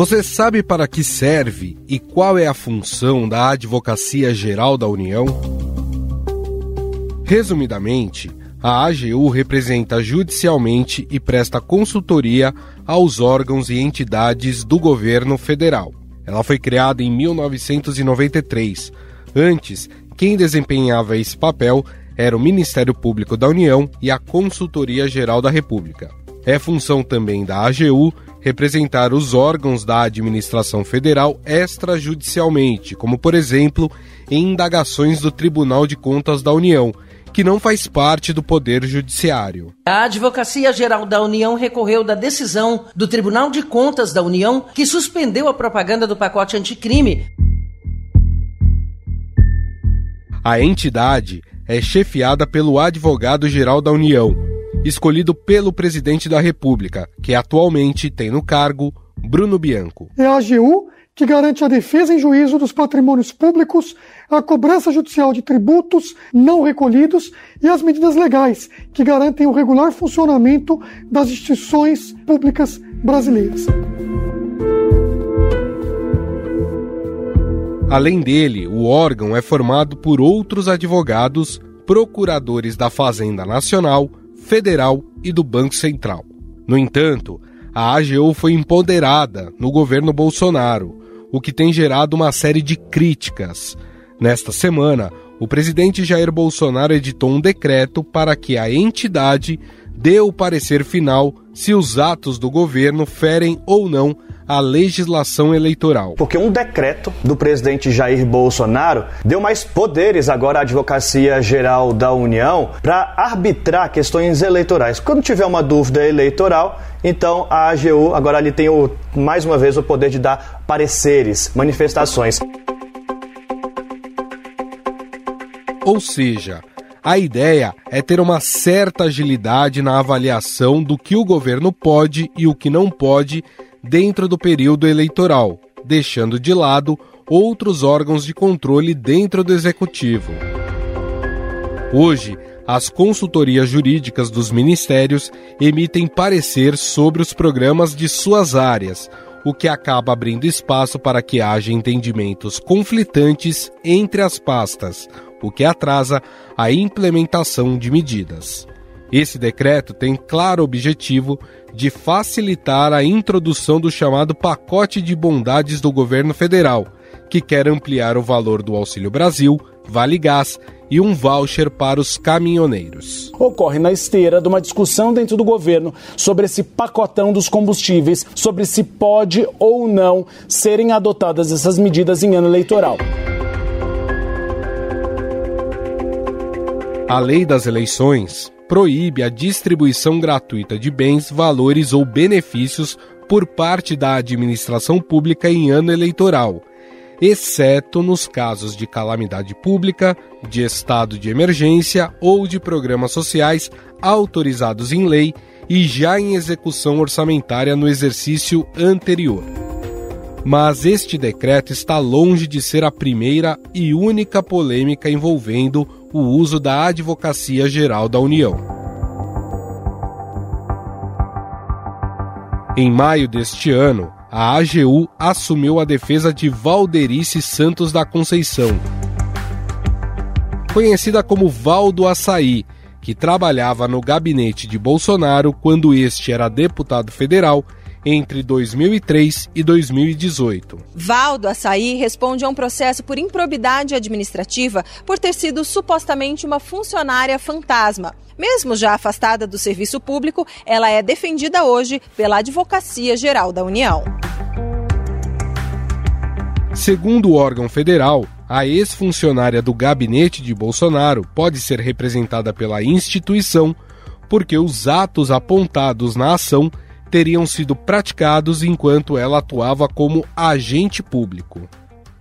Você sabe para que serve e qual é a função da Advocacia Geral da União? Resumidamente, a AGU representa judicialmente e presta consultoria aos órgãos e entidades do governo federal. Ela foi criada em 1993. Antes, quem desempenhava esse papel era o Ministério Público da União e a Consultoria Geral da República. É função também da AGU representar os órgãos da administração federal extrajudicialmente, como, por exemplo, em indagações do Tribunal de Contas da União, que não faz parte do Poder Judiciário. A Advocacia Geral da União recorreu da decisão do Tribunal de Contas da União, que suspendeu a propaganda do pacote anticrime. A entidade é chefiada pelo Advogado-Geral da União, escolhido pelo presidente da República, que atualmente tem no cargo Bruno Bianco. É a AGU que garante a defesa em juízo dos patrimônios públicos, a cobrança judicial de tributos não recolhidos e as medidas legais que garantem o regular funcionamento das instituições públicas brasileiras. Além dele, o órgão é formado por outros advogados, procuradores da Fazenda Nacional, Federal e do Banco Central. No entanto, a AGU foi empoderada no governo Bolsonaro, o que tem gerado uma série de críticas. Nesta semana, o presidente Jair Bolsonaro editou um decreto para que a entidade dê o parecer final se os atos do governo ferem ou não a legislação eleitoral. Porque um decreto do presidente Jair Bolsonaro deu mais poderes agora à Advocacia Geral da União para arbitrar questões eleitorais. Quando tiver uma dúvida eleitoral, então a AGU agora ali tem o, mais uma vez o poder de dar pareceres, manifestações. Ou seja, a ideia é ter uma certa agilidade na avaliação do que o governo pode e o que não pode dentro do período eleitoral, deixando de lado outros órgãos de controle dentro do executivo. Hoje, as consultorias jurídicas dos ministérios emitem parecer sobre os programas de suas áreas, o que acaba abrindo espaço para que haja entendimentos conflitantes entre as pastas, o que atrasa a implementação de medidas. Esse decreto tem claro objetivo de facilitar a introdução do chamado pacote de bondades do governo federal, que quer ampliar o valor do Auxílio Brasil, Vale Gás e um voucher para os caminhoneiros. Ocorre na esteira de uma discussão dentro do governo sobre esse pacotão dos combustíveis, sobre se pode ou não serem adotadas essas medidas em ano eleitoral. A lei das eleições proíbe a distribuição gratuita de bens, valores ou benefícios por parte da administração pública em ano eleitoral, exceto nos casos de calamidade pública, de estado de emergência ou de programas sociais autorizados em lei e já em execução orçamentária no exercício anterior. Mas este decreto está longe de ser a primeira e única polêmica envolvendo o uso da Advocacia Geral da União. Em maio deste ano, a AGU assumiu a defesa de Valderice Santos da Conceição, conhecida como Valdo Açaí, que trabalhava no gabinete de Bolsonaro quando este era deputado federal entre 2003 e 2018. Valdo Açaí responde a um processo por improbidade administrativa por ter sido supostamente uma funcionária fantasma. Mesmo já afastada do serviço público, ela é defendida hoje pela Advocacia Geral da União. Segundo o órgão federal, a ex-funcionária do gabinete de Bolsonaro pode ser representada pela instituição porque os atos apontados na ação teriam sido praticados enquanto ela atuava como agente público.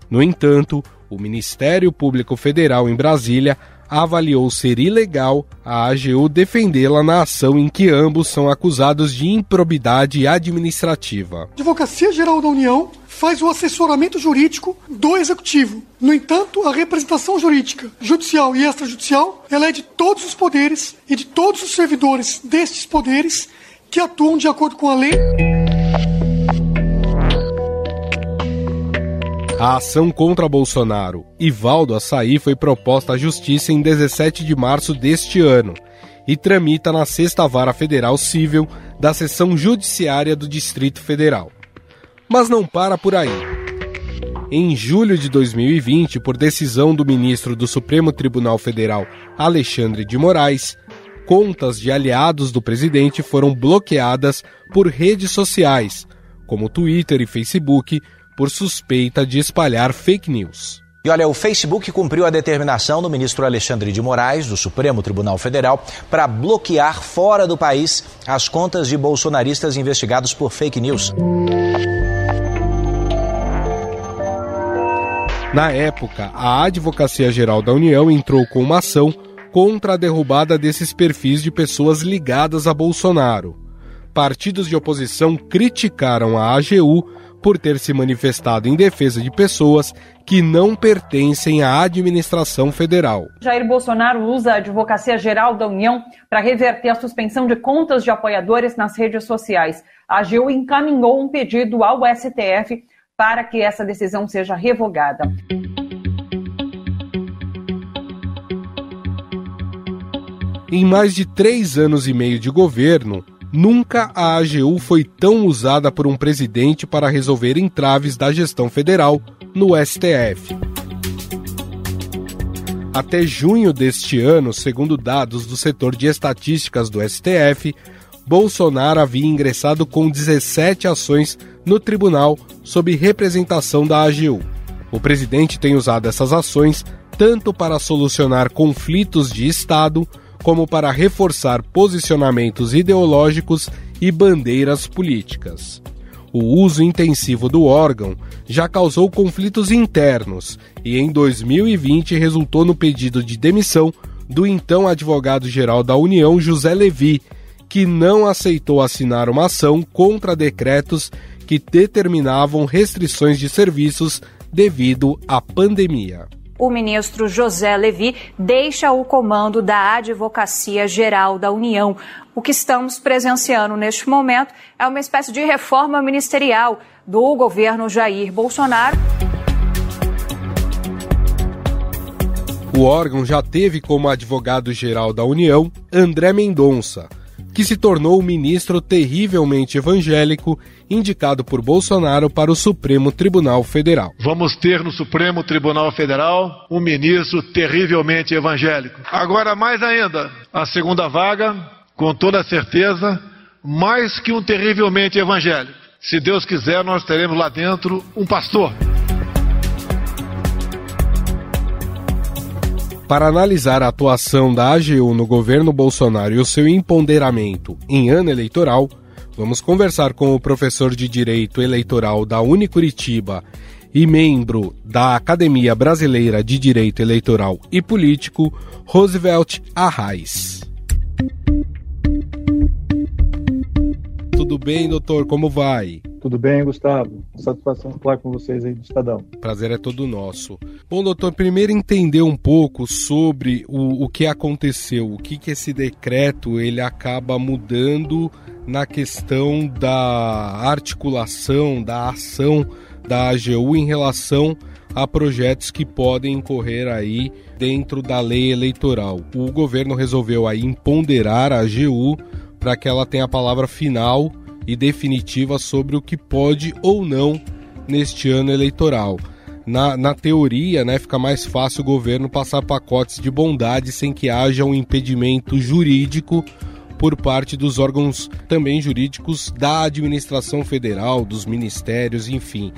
No entanto, o Ministério Público Federal em Brasília avaliou ser ilegal a AGU defendê-la na ação em que ambos são acusados de improbidade administrativa. A Advocacia Geral da União faz o assessoramento jurídico do executivo. No entanto, a representação jurídica, judicial e extrajudicial, ela é de todos os poderes e de todos os servidores destes poderes que atuam de acordo com a lei. A ação contra Bolsonaro e Valdo Açaí foi proposta à Justiça em 17 de março deste ano e tramita na Sexta Vara Federal Civil da Seção Judiciária do Distrito Federal. Mas não para por aí. Em julho de 2020, por decisão do ministro do Supremo Tribunal Federal, Alexandre de Moraes, contas de aliados do presidente foram bloqueadas por redes sociais, como Twitter e Facebook, por suspeita de espalhar fake news. E olha, o Facebook cumpriu a determinação do ministro Alexandre de Moraes, do Supremo Tribunal Federal, para bloquear fora do país as contas de bolsonaristas investigados por fake news. Na época, a Advocacia Geral da União entrou com uma ação contra a derrubada desses perfis de pessoas ligadas a Bolsonaro. Partidos de oposição criticaram a AGU por ter se manifestado em defesa de pessoas que não pertencem à administração federal. Jair Bolsonaro usa a Advocacia Geral da União para reverter a suspensão de contas de apoiadores nas redes sociais. A AGU encaminhou um pedido ao STF para que essa decisão seja revogada. Em mais de três anos e meio de governo, Nunca a AGU foi tão usada por um presidente para resolver entraves da gestão federal no STF. Até junho deste ano, segundo dados do setor de estatísticas do STF, Bolsonaro havia ingressado com 17 ações no tribunal sob representação da AGU. O presidente tem usado essas ações tanto para solucionar conflitos de Estado como para reforçar posicionamentos ideológicos e bandeiras políticas. O uso intensivo do órgão já causou conflitos internos e, em 2020, resultou no pedido de demissão do então advogado-geral da União, José Levi, que não aceitou assinar uma ação contra decretos que determinavam restrições de serviços devido à pandemia o ministro José Levi deixa o comando da Advocacia Geral da União. O que estamos presenciando neste momento é uma espécie de reforma ministerial do governo Jair Bolsonaro. O órgão já teve como advogado-geral da União André Mendonça que se tornou o ministro terrivelmente evangélico indicado por Bolsonaro para o Supremo Tribunal Federal. Vamos ter no Supremo Tribunal Federal um ministro terrivelmente evangélico. Agora, mais ainda, a segunda vaga, com toda certeza, mais que um terrivelmente evangélico. Se Deus quiser, nós teremos lá dentro um pastor. Para analisar a atuação da AGU no governo Bolsonaro e o seu empoderamento em ano eleitoral, vamos conversar com o professor de Direito Eleitoral da Unicuritiba e membro da Academia Brasileira de Direito Eleitoral e Político, Roosevelt Arraes. Tudo bem, doutor? Como vai? Tudo bem, Gustavo? Satisfação falar com vocês aí do Estadão. Prazer é todo nosso. Bom, doutor, primeiro entender um pouco sobre o, o que aconteceu, o que, que esse decreto ele acaba mudando na questão da articulação, da ação da AGU em relação a projetos que podem incorrer aí dentro da lei eleitoral. O governo resolveu aí empoderar a AGU para que ela tenha a palavra final e definitiva sobre o que pode ou não neste ano eleitoral. Na, na teoria, né, fica mais fácil o governo passar pacotes de bondade sem que haja um impedimento jurídico por parte dos órgãos também jurídicos da administração federal, dos ministérios, enfim.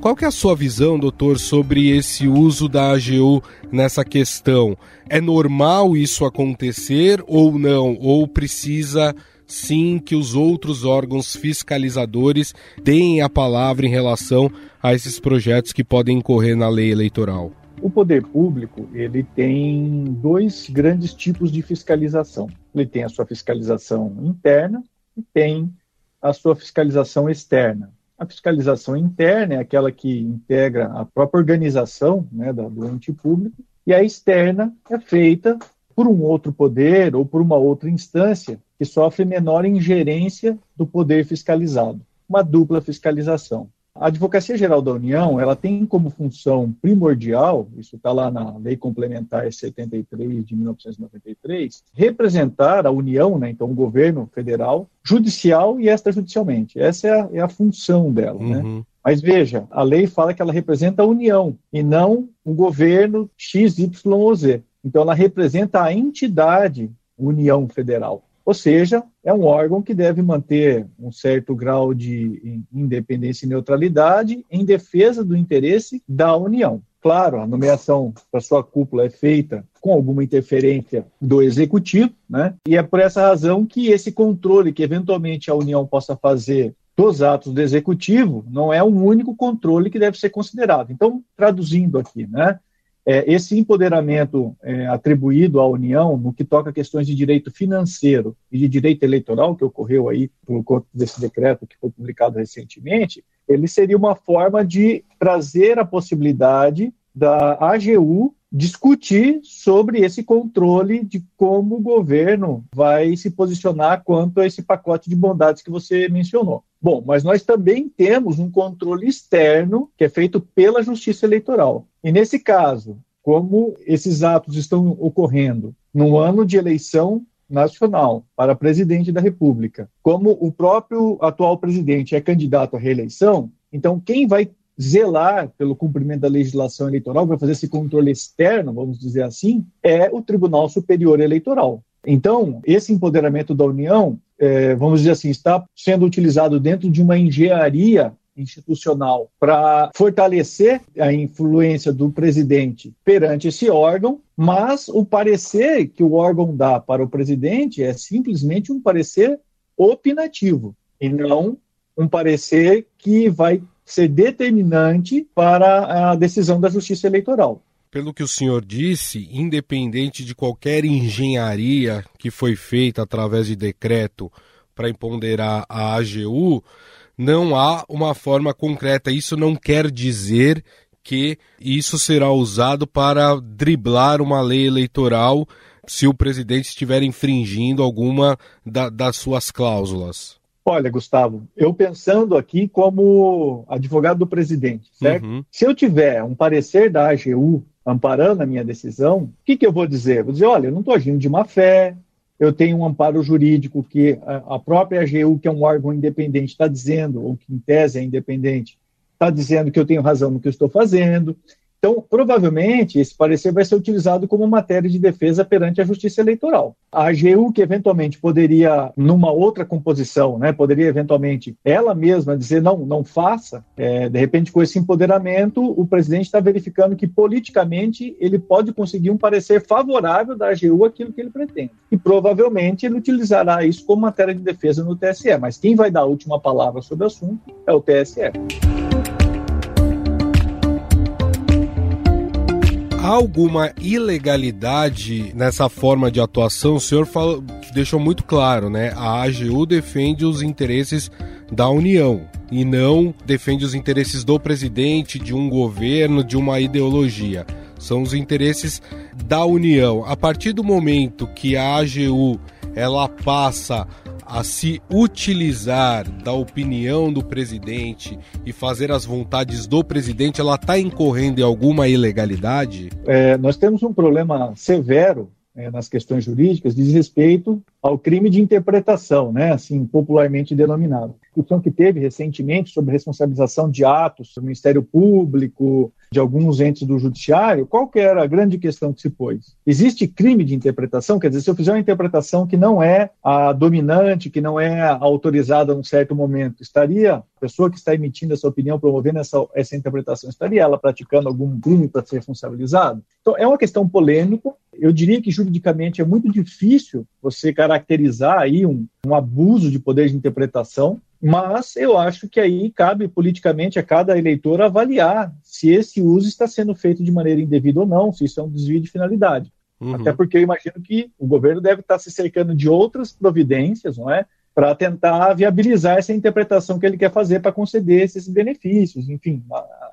Qual que é a sua visão, doutor, sobre esse uso da AGU nessa questão? É normal isso acontecer ou não? Ou precisa sim que os outros órgãos fiscalizadores deem a palavra em relação a esses projetos que podem incorrer na lei eleitoral? O poder público ele tem dois grandes tipos de fiscalização. Ele tem a sua fiscalização interna e tem a sua fiscalização externa. A fiscalização interna é aquela que integra a própria organização né, do ente público, e a externa é feita por um outro poder ou por uma outra instância que sofre menor ingerência do poder fiscalizado, uma dupla fiscalização. A Advocacia Geral da União, ela tem como função primordial, isso está lá na Lei Complementar 73 de 1993, representar a União, né, então o governo federal, judicial e extrajudicialmente. Essa é a, é a função dela, né? uhum. né? Mas veja, a lei fala que ela representa a União e não o governo XYZ. Então ela representa a entidade União Federal. Ou seja, é um órgão que deve manter um certo grau de independência e neutralidade em defesa do interesse da União. Claro, a nomeação para sua cúpula é feita com alguma interferência do executivo, né? E é por essa razão que esse controle que eventualmente a União possa fazer dos atos do executivo não é o único controle que deve ser considerado. Então, traduzindo aqui, né? É, esse empoderamento é, atribuído à União no que toca a questões de direito financeiro e de direito eleitoral, que ocorreu aí por conta desse decreto que foi publicado recentemente, ele seria uma forma de trazer a possibilidade da AGU discutir sobre esse controle de como o governo vai se posicionar quanto a esse pacote de bondades que você mencionou. Bom, mas nós também temos um controle externo que é feito pela Justiça Eleitoral. E nesse caso, como esses atos estão ocorrendo no ano de eleição nacional para presidente da República, como o próprio atual presidente é candidato à reeleição, então quem vai zelar pelo cumprimento da legislação eleitoral, vai fazer esse controle externo, vamos dizer assim, é o Tribunal Superior Eleitoral. Então, esse empoderamento da União, é, vamos dizer assim, está sendo utilizado dentro de uma engenharia institucional para fortalecer a influência do presidente perante esse órgão, mas o parecer que o órgão dá para o presidente é simplesmente um parecer opinativo e não um parecer que vai ser determinante para a decisão da Justiça Eleitoral. Pelo que o senhor disse, independente de qualquer engenharia que foi feita através de decreto para empoderar a AGU, não há uma forma concreta. Isso não quer dizer que isso será usado para driblar uma lei eleitoral se o presidente estiver infringindo alguma da, das suas cláusulas. Olha, Gustavo, eu pensando aqui como advogado do presidente, certo? Uhum. Se eu tiver um parecer da AGU amparando a minha decisão, o que, que eu vou dizer? Vou dizer, olha, eu não estou agindo de má fé, eu tenho um amparo jurídico que a própria AGU, que é um órgão independente, está dizendo, ou que em tese é independente, está dizendo que eu tenho razão no que eu estou fazendo. Então, provavelmente, esse parecer vai ser utilizado como matéria de defesa perante a Justiça Eleitoral. A AGU, que eventualmente poderia, numa outra composição, né, poderia eventualmente ela mesma dizer não, não faça, é, de repente, com esse empoderamento, o presidente está verificando que politicamente ele pode conseguir um parecer favorável da AGU àquilo que ele pretende. E provavelmente ele utilizará isso como matéria de defesa no TSE. Mas quem vai dar a última palavra sobre o assunto é o TSE. Há alguma ilegalidade nessa forma de atuação? O senhor falou, deixou muito claro, né? A AGU defende os interesses da União e não defende os interesses do presidente, de um governo, de uma ideologia. São os interesses da União. A partir do momento que a AGU ela passa a se utilizar da opinião do presidente e fazer as vontades do presidente, ela está incorrendo em alguma ilegalidade? É, nós temos um problema severo é, nas questões jurídicas diz respeito ao crime de interpretação, né, assim popularmente denominado. A discussão que teve recentemente sobre responsabilização de atos do Ministério Público, de alguns entes do judiciário, qual que era a grande questão que se pôs? Existe crime de interpretação? Quer dizer, se eu fizer uma interpretação que não é a dominante, que não é autorizada num certo momento, estaria a pessoa que está emitindo essa opinião, promovendo essa, essa interpretação, estaria ela praticando algum crime para ser responsabilizado? Então, é uma questão polêmica. Eu diria que juridicamente é muito difícil você caracterizar aí um, um abuso de poder de interpretação. Mas eu acho que aí cabe politicamente a cada eleitor avaliar se esse uso está sendo feito de maneira indevida ou não, se isso é um desvio de finalidade. Uhum. Até porque eu imagino que o governo deve estar se cercando de outras providências, não é? Para tentar viabilizar essa interpretação que ele quer fazer para conceder esses benefícios, enfim,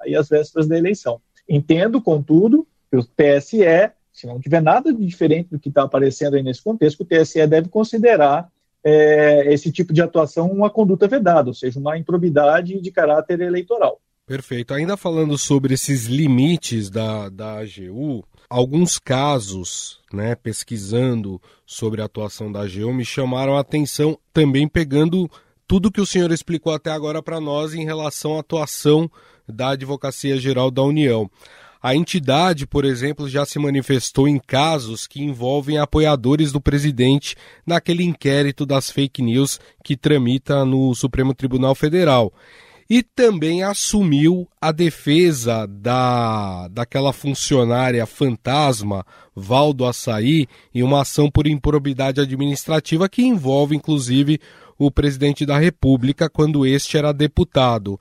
aí as vésperas da eleição. Entendo, contudo, que o TSE, se não tiver nada de diferente do que está aparecendo aí nesse contexto, o TSE deve considerar é, esse tipo de atuação uma conduta vedada, ou seja, uma improbidade de caráter eleitoral. Perfeito. Ainda falando sobre esses limites da, da AGU, alguns casos, né, pesquisando sobre a atuação da AGU, me chamaram a atenção, também pegando tudo que o senhor explicou até agora para nós em relação à atuação da Advocacia Geral da União. A entidade, por exemplo, já se manifestou em casos que envolvem apoiadores do presidente naquele inquérito das fake news que tramita no Supremo Tribunal Federal. E também assumiu a defesa da, daquela funcionária fantasma, Valdo Açaí, em uma ação por improbidade administrativa que envolve, inclusive, o presidente da República quando este era deputado.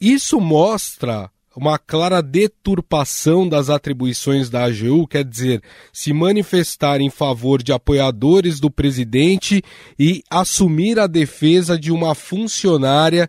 Isso mostra uma clara deturpação das atribuições da AGU, quer dizer, se manifestar em favor de apoiadores do presidente e assumir a defesa de uma funcionária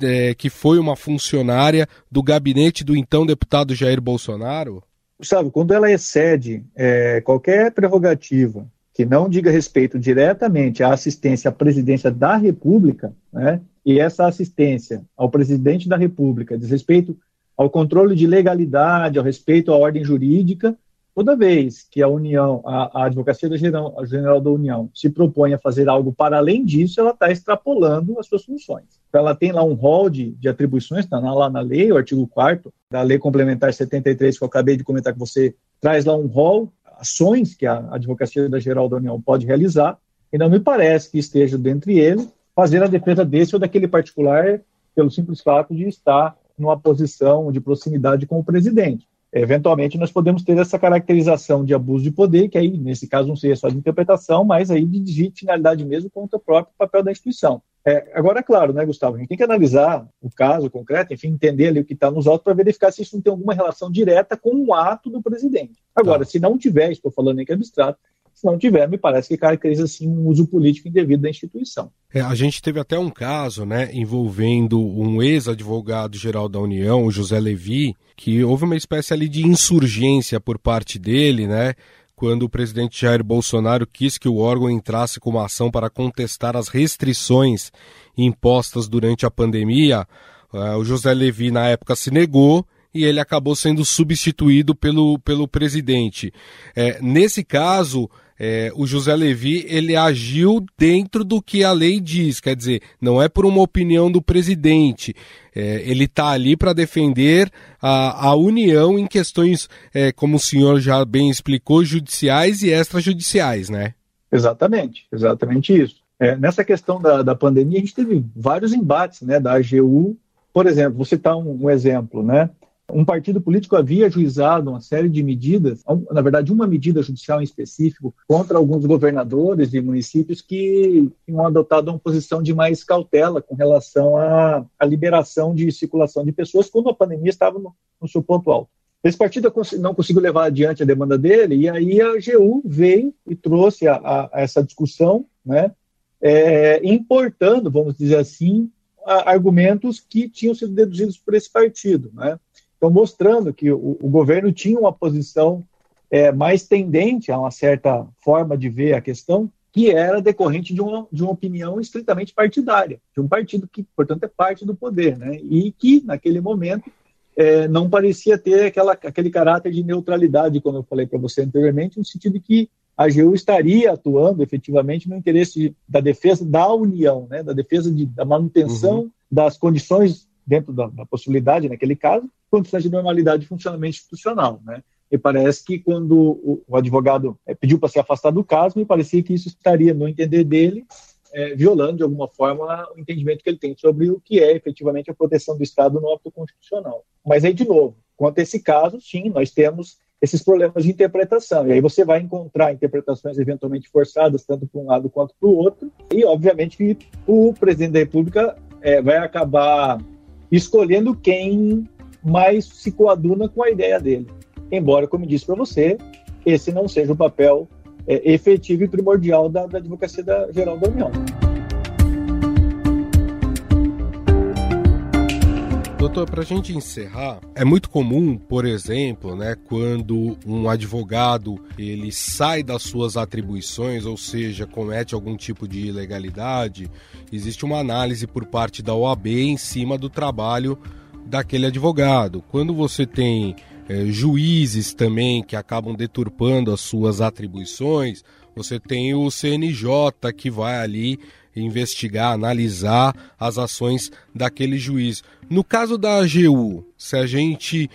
é, que foi uma funcionária do gabinete do então deputado Jair Bolsonaro? Sabe, quando ela excede é, qualquer prerrogativa que não diga respeito diretamente à assistência à presidência da República, né, e essa assistência ao presidente da República diz respeito ao controle de legalidade, ao respeito à ordem jurídica, toda vez que a União, a, a Advocacia Geral, General da União se propõe a fazer algo para além disso, ela está extrapolando as suas funções. Então, ela tem lá um rol de, de atribuições, está lá na lei, o artigo 4 da Lei Complementar 73, que eu acabei de comentar com você, traz lá um rol, ações que a Advocacia Geral da União pode realizar, e não me parece que esteja dentre eles fazer a defesa desse ou daquele particular pelo simples fato de estar numa posição de proximidade com o presidente. Eventualmente, nós podemos ter essa caracterização de abuso de poder, que aí, nesse caso, não seria só de interpretação, mas aí de finalidade mesmo contra o próprio papel da instituição. É, agora, é claro, né, Gustavo, a gente tem que analisar o caso concreto, enfim, entender ali o que está nos autos para verificar se isso não tem alguma relação direta com o ato do presidente. Agora, tá. se não tiver, estou falando em que é abstrato, se não tiver, me parece que caracteriza assim um uso político indevido da instituição. É, a gente teve até um caso, né, envolvendo um ex-advogado geral da União, o José Levi, que houve uma espécie ali de insurgência por parte dele, né, quando o presidente Jair Bolsonaro quis que o órgão entrasse com uma ação para contestar as restrições impostas durante a pandemia. Uh, o José Levi, na época, se negou e ele acabou sendo substituído pelo, pelo presidente. É, nesse caso, é, o José Levi ele agiu dentro do que a lei diz, quer dizer, não é por uma opinião do presidente. É, ele está ali para defender a, a União em questões, é, como o senhor já bem explicou, judiciais e extrajudiciais, né? Exatamente, exatamente isso. É, nessa questão da, da pandemia, a gente teve vários embates né, da AGU. Por exemplo, vou citar um, um exemplo, né? Um partido político havia ajuizado uma série de medidas, na verdade, uma medida judicial em específico, contra alguns governadores de municípios que tinham adotado uma posição de mais cautela com relação à, à liberação de circulação de pessoas quando a pandemia estava no, no seu ponto alto. Esse partido não conseguiu levar adiante a demanda dele, e aí a AGU veio e trouxe a, a, a essa discussão, né, é, importando, vamos dizer assim, argumentos que tinham sido deduzidos por esse partido. Né? Então, mostrando que o, o governo tinha uma posição é, mais tendente a uma certa forma de ver a questão, que era decorrente de uma, de uma opinião estritamente partidária, de um partido que, portanto, é parte do poder, né? e que, naquele momento, é, não parecia ter aquela, aquele caráter de neutralidade, como eu falei para você anteriormente, no sentido de que a AGU estaria atuando efetivamente no interesse da defesa da União, né? da defesa de, da manutenção uhum. das condições dentro da, da, possibilidade, naquele caso, condições de normalidade de funcionamento institucional. Né? E parece que quando o, o advogado é, pediu para se afastar do caso, me parecia que isso estaria, no entender dele, é, violando de alguma forma o entendimento que ele tem sobre o que é efetivamente a proteção do Estado no âmbito constitucional. Mas aí, de novo, quanto a esse caso, sim, nós temos esses problemas de interpretação. E aí você vai encontrar interpretações eventualmente forçadas, tanto para um lado quanto para o outro. E, obviamente, o presidente da República é, vai acabar escolhendo quem mais se coaduna com a ideia dele. Embora, como disse para você, esse não seja o papel é, efetivo e primordial da, da Advocacia da, Geral da União. Doutor, para a gente encerrar, é muito comum, por exemplo, né, quando um advogado ele sai das suas atribuições, ou seja, comete algum tipo de ilegalidade, existe uma análise por parte da OAB em cima do trabalho daquele advogado. Quando você tem é, juízes também que acabam deturpando as suas atribuições, você tem o CNJ que vai ali investigar, analisar as ações daquele juiz. No caso da AGU, se a gente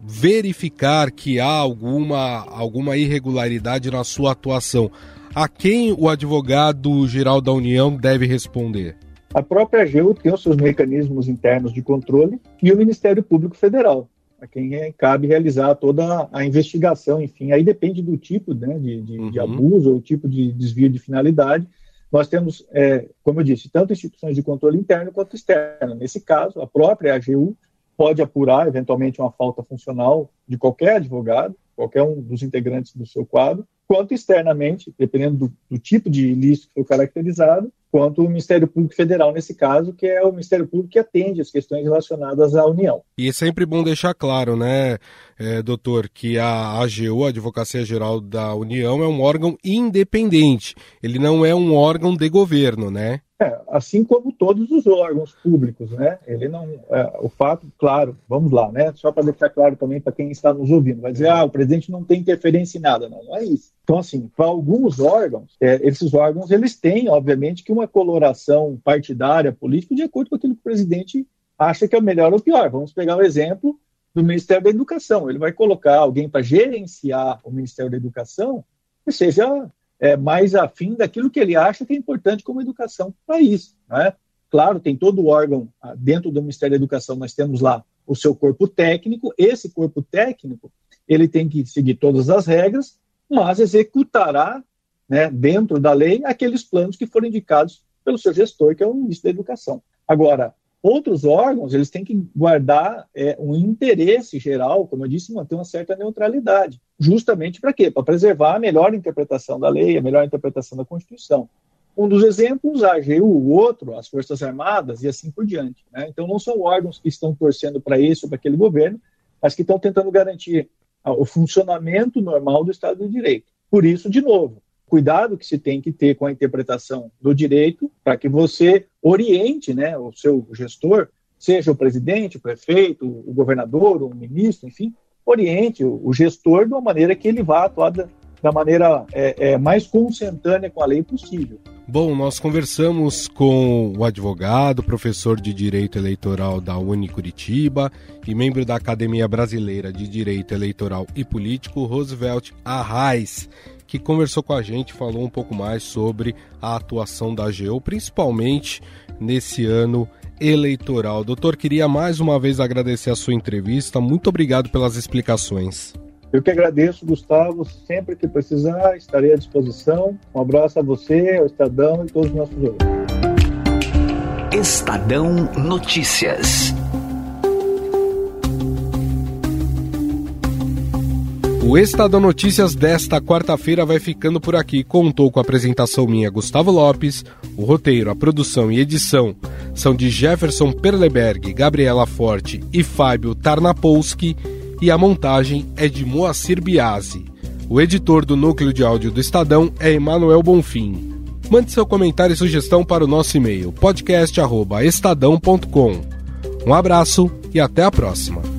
verificar que há alguma, alguma irregularidade na sua atuação, a quem o advogado-geral da União deve responder? A própria AGU tem os seus mecanismos internos de controle e o Ministério Público Federal, a quem é, cabe realizar toda a investigação, enfim, aí depende do tipo né, de, de, uhum. de abuso ou tipo de desvio de finalidade, nós temos, é, como eu disse, tanto instituições de controle interno quanto externo. Nesse caso, a própria AGU pode apurar, eventualmente, uma falta funcional de qualquer advogado, qualquer um dos integrantes do seu quadro, quanto externamente, dependendo do, do tipo de ilícito que foi caracterizado, quanto o Ministério Público Federal, nesse caso, que é o Ministério Público que atende as questões relacionadas à União. E é sempre bom deixar claro, né, é, doutor, que a AGU, a Advocacia Geral da União, é um órgão independente. Ele não é um órgão de governo, né? É, assim como todos os órgãos públicos, né? Ele não, é, o fato, claro, vamos lá, né? Só para deixar claro também para quem está nos ouvindo, vai dizer, ah, o presidente não tem interferência em nada, não, não é isso. Então, assim, para alguns órgãos, é, esses órgãos eles têm, obviamente, que uma coloração partidária, política, de acordo com aquilo que o presidente acha que é o melhor ou pior. Vamos pegar o exemplo do Ministério da Educação. Ele vai colocar alguém para gerenciar o Ministério da Educação que seja é, mais afim daquilo que ele acha que é importante como educação para o país. Né? Claro, tem todo o órgão ah, dentro do Ministério da Educação, nós temos lá o seu corpo técnico. Esse corpo técnico ele tem que seguir todas as regras, mas executará né, dentro da lei aqueles planos que foram indicados pelo seu gestor, que é o ministro da Educação. Agora, outros órgãos, eles têm que guardar é, um interesse geral, como eu disse, manter uma certa neutralidade. Justamente para quê? Para preservar a melhor interpretação da lei, a melhor interpretação da Constituição. Um dos exemplos, a AGU, o outro, as Forças Armadas e assim por diante. Né? Então, não são órgãos que estão torcendo para esse ou para aquele governo, mas que estão tentando garantir o funcionamento normal do Estado de Direito. Por isso, de novo, cuidado que se tem que ter com a interpretação do direito para que você oriente né, o seu gestor, seja o presidente, o prefeito, o governador, o ministro, enfim, oriente o, gestor de uma maneira que ele vá atuar da, da maneira é, é, mais consentânea com a lei possível. Bom, nós conversamos com o advogado, professor de Direito Eleitoral da Uni Curitiba e membro da Academia Brasileira de Direito Eleitoral e Político, Roosevelt Arraes, que conversou com a gente, falou um pouco mais sobre a atuação da AGU, principalmente nesse ano eleitoral. Doutor, queria mais uma vez agradecer a sua entrevista. Muito obrigado pelas explicações. Eu que agradeço, Gustavo. Sempre que precisar, estarei à disposição. Um abraço a você, ao Estadão e todos os nossos ouvintes. Estadão Notícias. O Estadão Notícias desta quarta-feira vai ficando por aqui. Contou com a apresentação minha, Gustavo Lopes. O roteiro, a produção e edição são de Jefferson Perleberg, Gabriela Forte e Fábio Tarnapolski e a montagem é de Moacir Biasi. O editor do núcleo de áudio do Estadão é Emanuel Bonfim. Mande seu comentário e sugestão para o nosso e-mail podcast@estadão.com. Um abraço e até a próxima.